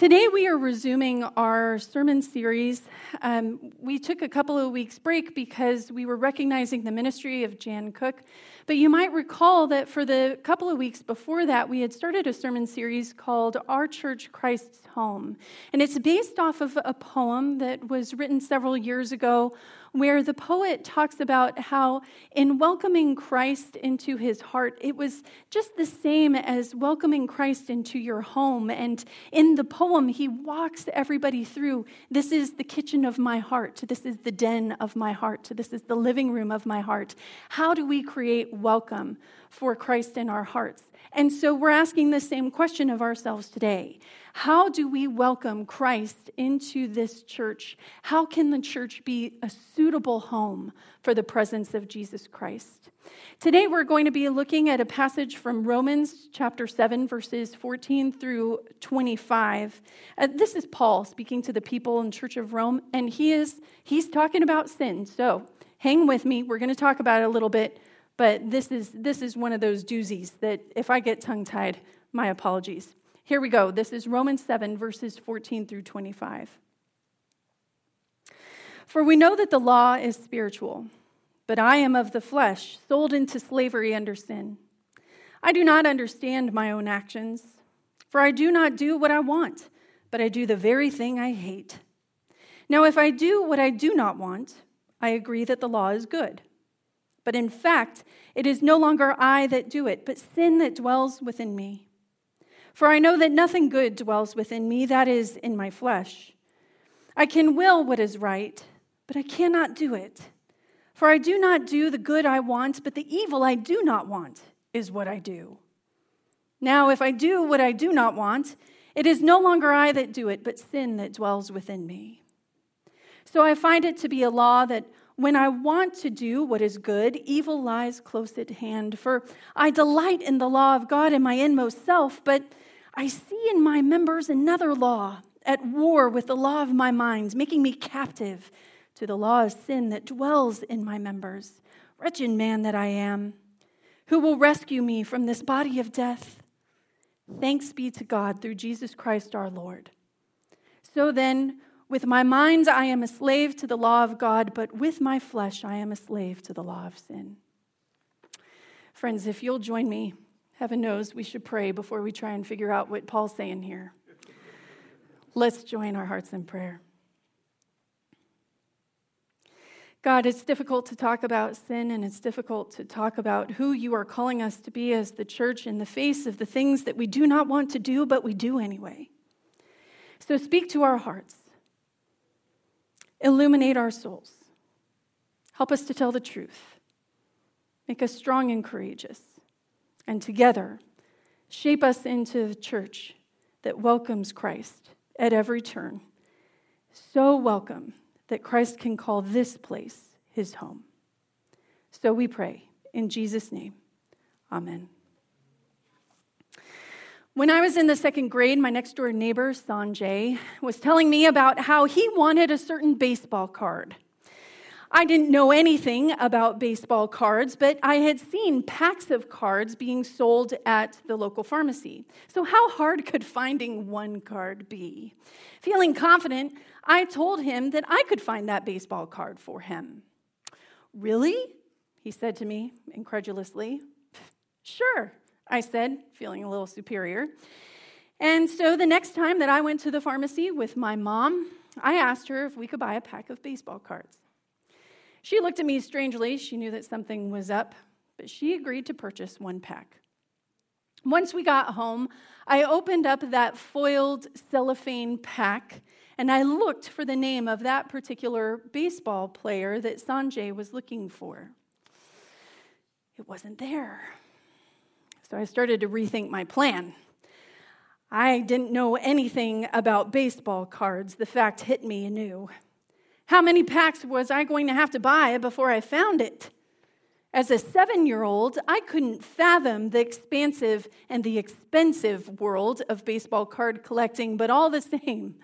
Today, we are resuming our sermon series. Um, we took a couple of weeks' break because we were recognizing the ministry of Jan Cook. But you might recall that for the couple of weeks before that, we had started a sermon series called Our Church Christ's Home. And it's based off of a poem that was written several years ago where the poet talks about how, in welcoming Christ into his heart, it was just the same as welcoming Christ into your home. And in the poem, he walks everybody through this is the kitchen of my heart, this is the den of my heart, this is the living room of my heart. How do we create welcome for Christ in our hearts? And so we're asking the same question of ourselves today. How do we welcome Christ into this church? How can the church be a suitable home for the presence of Jesus Christ? Today, we're going to be looking at a passage from Romans chapter 7, verses 14 through 25. Uh, this is Paul speaking to the people in the Church of Rome, and he is he's talking about sin. So hang with me. We're going to talk about it a little bit, but this is this is one of those doozies that if I get tongue tied, my apologies. Here we go. This is Romans 7, verses 14 through 25. For we know that the law is spiritual, but I am of the flesh, sold into slavery under sin. I do not understand my own actions, for I do not do what I want, but I do the very thing I hate. Now, if I do what I do not want, I agree that the law is good. But in fact, it is no longer I that do it, but sin that dwells within me. For I know that nothing good dwells within me, that is, in my flesh. I can will what is right, but I cannot do it. For I do not do the good I want, but the evil I do not want is what I do. Now, if I do what I do not want, it is no longer I that do it, but sin that dwells within me. So I find it to be a law that when I want to do what is good, evil lies close at hand. For I delight in the law of God in my inmost self, but I see in my members another law at war with the law of my mind, making me captive to the law of sin that dwells in my members. Wretched man that I am, who will rescue me from this body of death? Thanks be to God through Jesus Christ our Lord. So then, with my mind I am a slave to the law of God, but with my flesh I am a slave to the law of sin. Friends, if you'll join me Heaven knows we should pray before we try and figure out what Paul's saying here. Let's join our hearts in prayer. God, it's difficult to talk about sin and it's difficult to talk about who you are calling us to be as the church in the face of the things that we do not want to do, but we do anyway. So speak to our hearts, illuminate our souls, help us to tell the truth, make us strong and courageous and together shape us into a church that welcomes Christ at every turn. So welcome that Christ can call this place his home. So we pray in Jesus' name. Amen. When I was in the second grade, my next door neighbor, Sanjay, was telling me about how he wanted a certain baseball card. I didn't know anything about baseball cards, but I had seen packs of cards being sold at the local pharmacy. So, how hard could finding one card be? Feeling confident, I told him that I could find that baseball card for him. Really? He said to me incredulously. Sure, I said, feeling a little superior. And so the next time that I went to the pharmacy with my mom, I asked her if we could buy a pack of baseball cards. She looked at me strangely. She knew that something was up, but she agreed to purchase one pack. Once we got home, I opened up that foiled cellophane pack and I looked for the name of that particular baseball player that Sanjay was looking for. It wasn't there. So I started to rethink my plan. I didn't know anything about baseball cards. The fact hit me anew. How many packs was I going to have to buy before I found it? As a seven year old, I couldn't fathom the expansive and the expensive world of baseball card collecting, but all the same,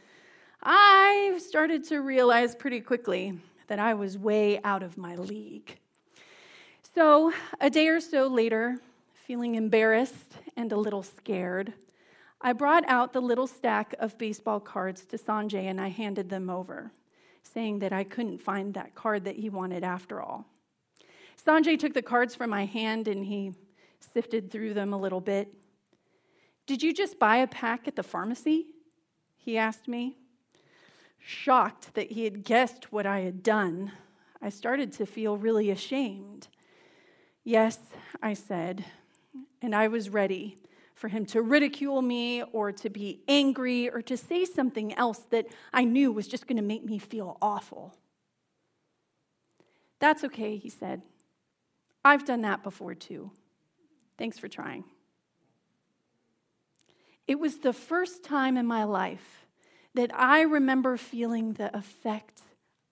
I started to realize pretty quickly that I was way out of my league. So, a day or so later, feeling embarrassed and a little scared, I brought out the little stack of baseball cards to Sanjay and I handed them over, saying that I couldn't find that card that he wanted after all. Sanjay took the cards from my hand and he sifted through them a little bit. Did you just buy a pack at the pharmacy? He asked me. Shocked that he had guessed what I had done, I started to feel really ashamed. Yes, I said, and I was ready for him to ridicule me or to be angry or to say something else that I knew was just going to make me feel awful. That's okay, he said. I've done that before too. Thanks for trying. It was the first time in my life that I remember feeling the effect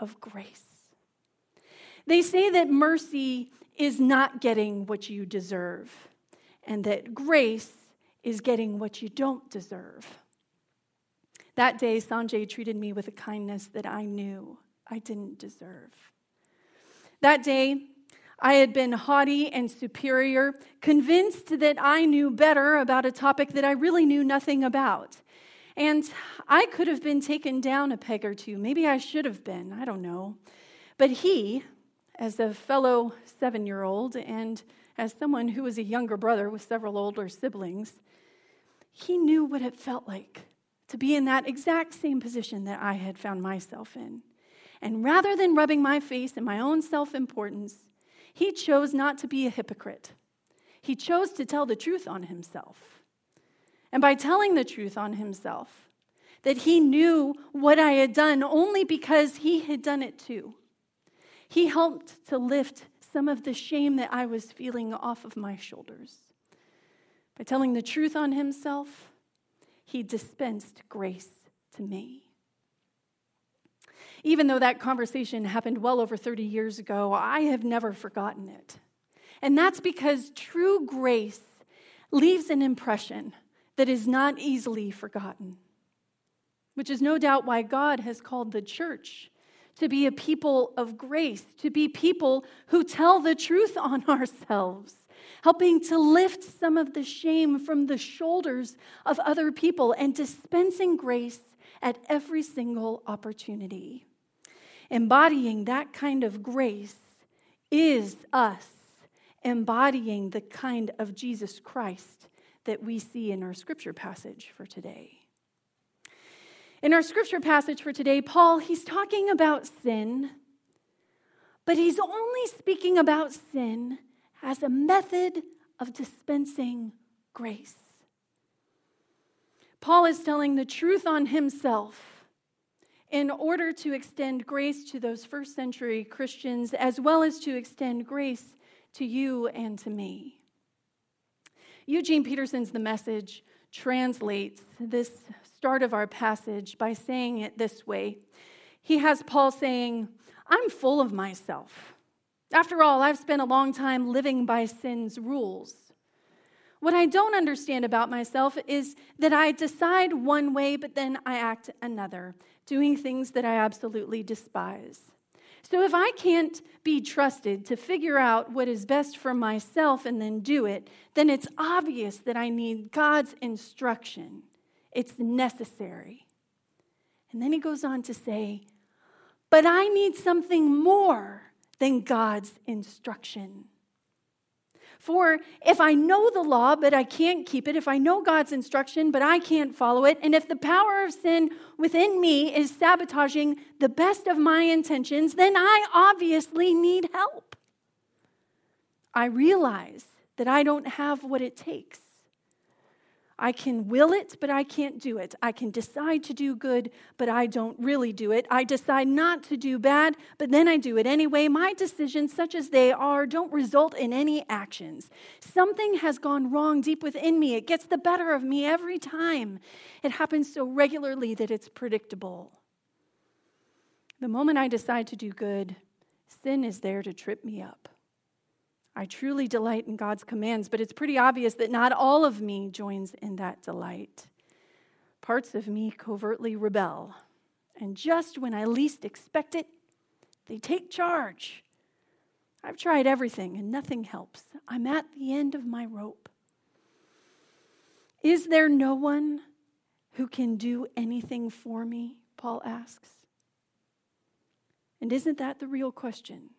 of grace. They say that mercy is not getting what you deserve, and that grace is getting what you don't deserve. That day, Sanjay treated me with a kindness that I knew I didn't deserve. That day, I had been haughty and superior, convinced that I knew better about a topic that I really knew nothing about. And I could have been taken down a peg or two. Maybe I should have been. I don't know. But he, as a fellow seven year old and as someone who was a younger brother with several older siblings, he knew what it felt like to be in that exact same position that I had found myself in. And rather than rubbing my face in my own self importance, he chose not to be a hypocrite. He chose to tell the truth on himself. And by telling the truth on himself, that he knew what I had done only because he had done it too, he helped to lift some of the shame that I was feeling off of my shoulders. By telling the truth on himself, he dispensed grace to me. Even though that conversation happened well over 30 years ago, I have never forgotten it. And that's because true grace leaves an impression that is not easily forgotten, which is no doubt why God has called the church to be a people of grace, to be people who tell the truth on ourselves, helping to lift some of the shame from the shoulders of other people and dispensing grace at every single opportunity. Embodying that kind of grace is us embodying the kind of Jesus Christ that we see in our scripture passage for today. In our scripture passage for today, Paul, he's talking about sin, but he's only speaking about sin as a method of dispensing grace. Paul is telling the truth on himself in order to extend grace to those first century Christians, as well as to extend grace to you and to me. Eugene Peterson's The Message translates this start of our passage by saying it this way. He has Paul saying, I'm full of myself. After all, I've spent a long time living by sin's rules. What I don't understand about myself is that I decide one way, but then I act another doing things that I absolutely despise. So if I can't be trusted to figure out what is best for myself and then do it, then it's obvious that I need God's instruction. It's necessary. And then he goes on to say, but I need something more than God's instruction. For if I know the law, but I can't keep it, if I know God's instruction, but I can't follow it, and if the power of sin within me is sabotaging the best of my intentions, then I obviously need help. I realize that I don't have what it takes I can will it, but I can't do it. I can decide to do good, but I don't really do it. I decide not to do bad, but then I do it anyway. My decisions, such as they are, don't result in any actions. Something has gone wrong deep within me. It gets the better of me every time. It happens so regularly that it's predictable. The moment I decide to do good, sin is there to trip me up. I truly delight in God's commands, but it's pretty obvious that not all of me joins in that delight. Parts of me covertly rebel, and just when I least expect it, they take charge. I've tried everything and nothing helps. I'm at the end of my rope. Is there no one who can do anything for me? Paul asks. And isn't that the real question?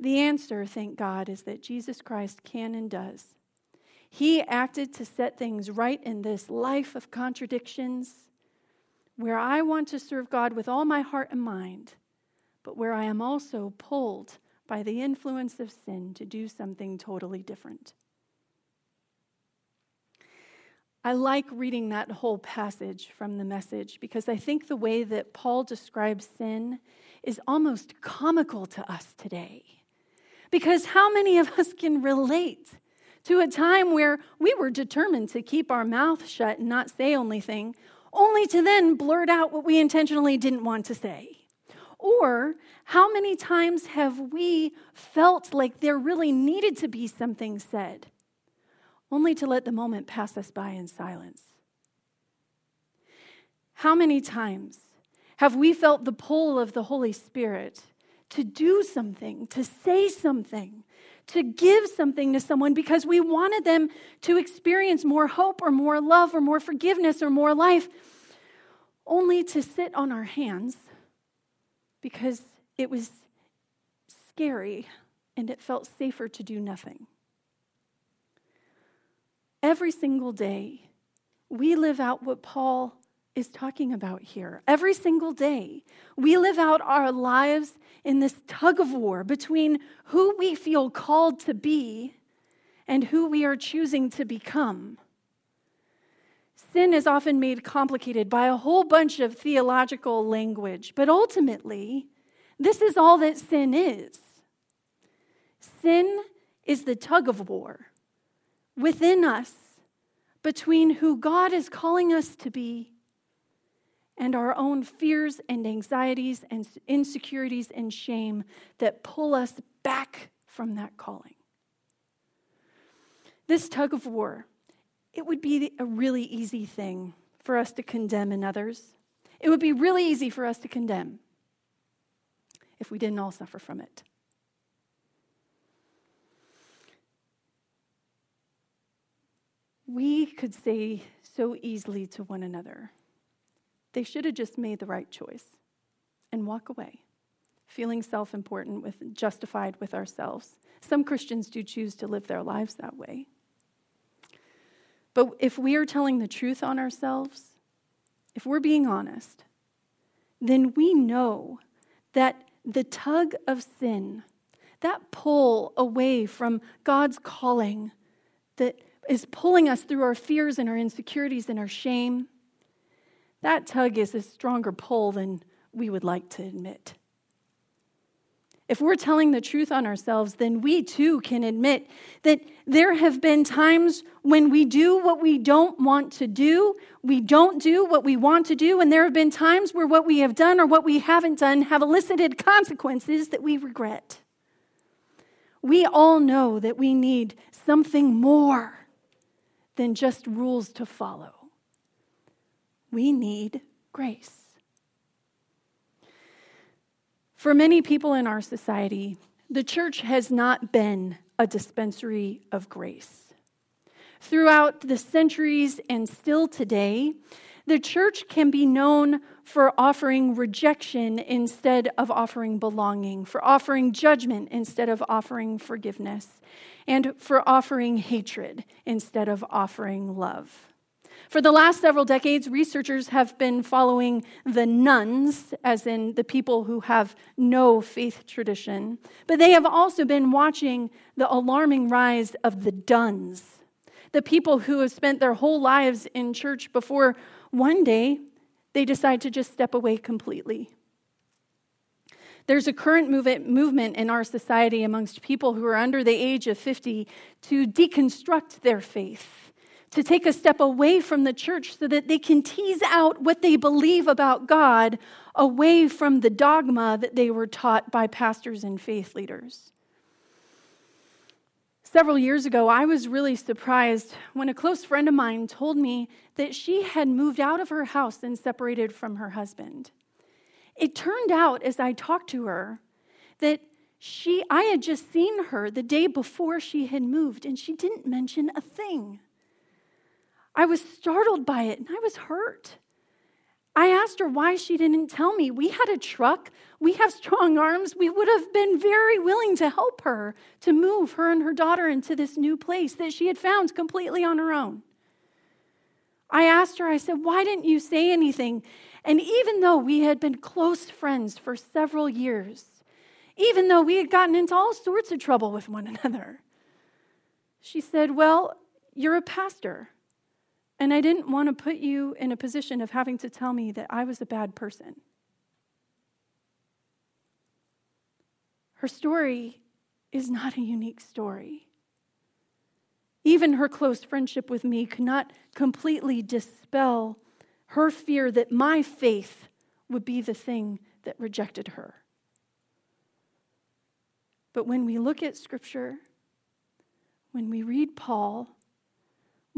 The answer, thank God, is that Jesus Christ can and does. He acted to set things right in this life of contradictions where I want to serve God with all my heart and mind, but where I am also pulled by the influence of sin to do something totally different. I like reading that whole passage from the message because I think the way that Paul describes sin is almost comical to us today. Because how many of us can relate to a time where we were determined to keep our mouth shut and not say only thing, only to then blurt out what we intentionally didn't want to say? Or how many times have we felt like there really needed to be something said? only to let the moment pass us by in silence. How many times have we felt the pull of the Holy Spirit to do something, to say something, to give something to someone because we wanted them to experience more hope or more love or more forgiveness or more life, only to sit on our hands because it was scary and it felt safer to do nothing? Every single day, we live out what Paul is talking about here. Every single day, we live out our lives in this tug of war between who we feel called to be and who we are choosing to become. Sin is often made complicated by a whole bunch of theological language, but ultimately, this is all that sin is. Sin is the tug of war within us between who God is calling us to be and our own fears and anxieties and insecurities and shame that pull us back from that calling. This tug of war, it would be a really easy thing for us to condemn in others. It would be really easy for us to condemn if we didn't all suffer from it. we could say so easily to one another, they should have just made the right choice and walk away, feeling self important, with, justified with ourselves. Some Christians do choose to live their lives that way. But if we are telling the truth on ourselves, if we're being honest, then we know that the tug of sin, that pull away from God's calling, that is pulling us through our fears and our insecurities and our shame, that tug is a stronger pull than we would like to admit. If we're telling the truth on ourselves, then we too can admit that there have been times when we do what we don't want to do, we don't do what we want to do, and there have been times where what we have done or what we haven't done have elicited consequences that we regret. We all know that we need something more than just rules to follow. We need grace. For many people in our society, the church has not been a dispensary of grace. Throughout the centuries and still today, the church can be known for offering rejection instead of offering belonging, for offering judgment instead of offering forgiveness, and for offering hatred instead of offering love. For the last several decades, researchers have been following the nones, as in the people who have no faith tradition, but they have also been watching the alarming rise of the dones, the people who have spent their whole lives in church before one day they decide to just step away completely. There's a current movement in our society amongst people who are under the age of 50 to deconstruct their faith, to take a step away from the church so that they can tease out what they believe about God away from the dogma that they were taught by pastors and faith leaders. Several years ago, I was really surprised when a close friend of mine told me that she had moved out of her house and separated from her husband. It turned out, as I talked to her, that she, I had just seen her the day before she had moved, and she didn't mention a thing I was startled by it and I was hurt. I asked her why she didn't tell me. We had a truck, we have strong arms. We would have been very willing to help her to move her and her daughter into this new place that she had found completely on her own. I asked her, I said, Why didn't you say anything? And even though we had been close friends for several years, even though we had gotten into all sorts of trouble with one another, she said, Well, you're a pastor. And I didn't want to put you in a position of having to tell me that I was a bad person. Her story is not a unique story. Even her close friendship with me could not completely dispel her fear that my faith would be the thing that rejected her. But when we look at Scripture, when we read Paul,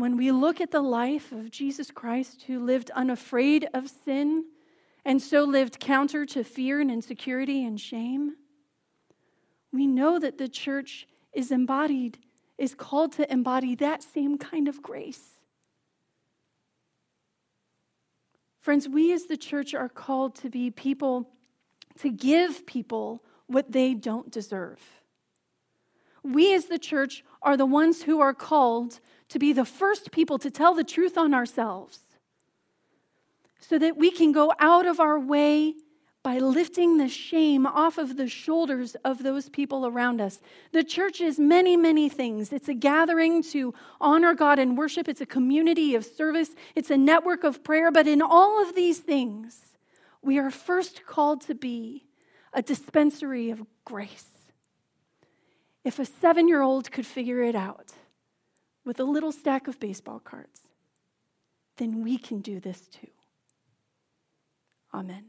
when we look at the life of Jesus Christ, who lived unafraid of sin and so lived counter to fear and insecurity and shame, we know that the church is embodied, is called to embody that same kind of grace. Friends, we as the church are called to be people, to give people what they don't deserve. We as the church are the ones who are called to be the first people to tell the truth on ourselves so that we can go out of our way by lifting the shame off of the shoulders of those people around us. The church is many, many things. It's a gathering to honor God and worship, it's a community of service, it's a network of prayer. But in all of these things, we are first called to be a dispensary of grace. If a seven year old could figure it out with a little stack of baseball cards, then we can do this too. Amen.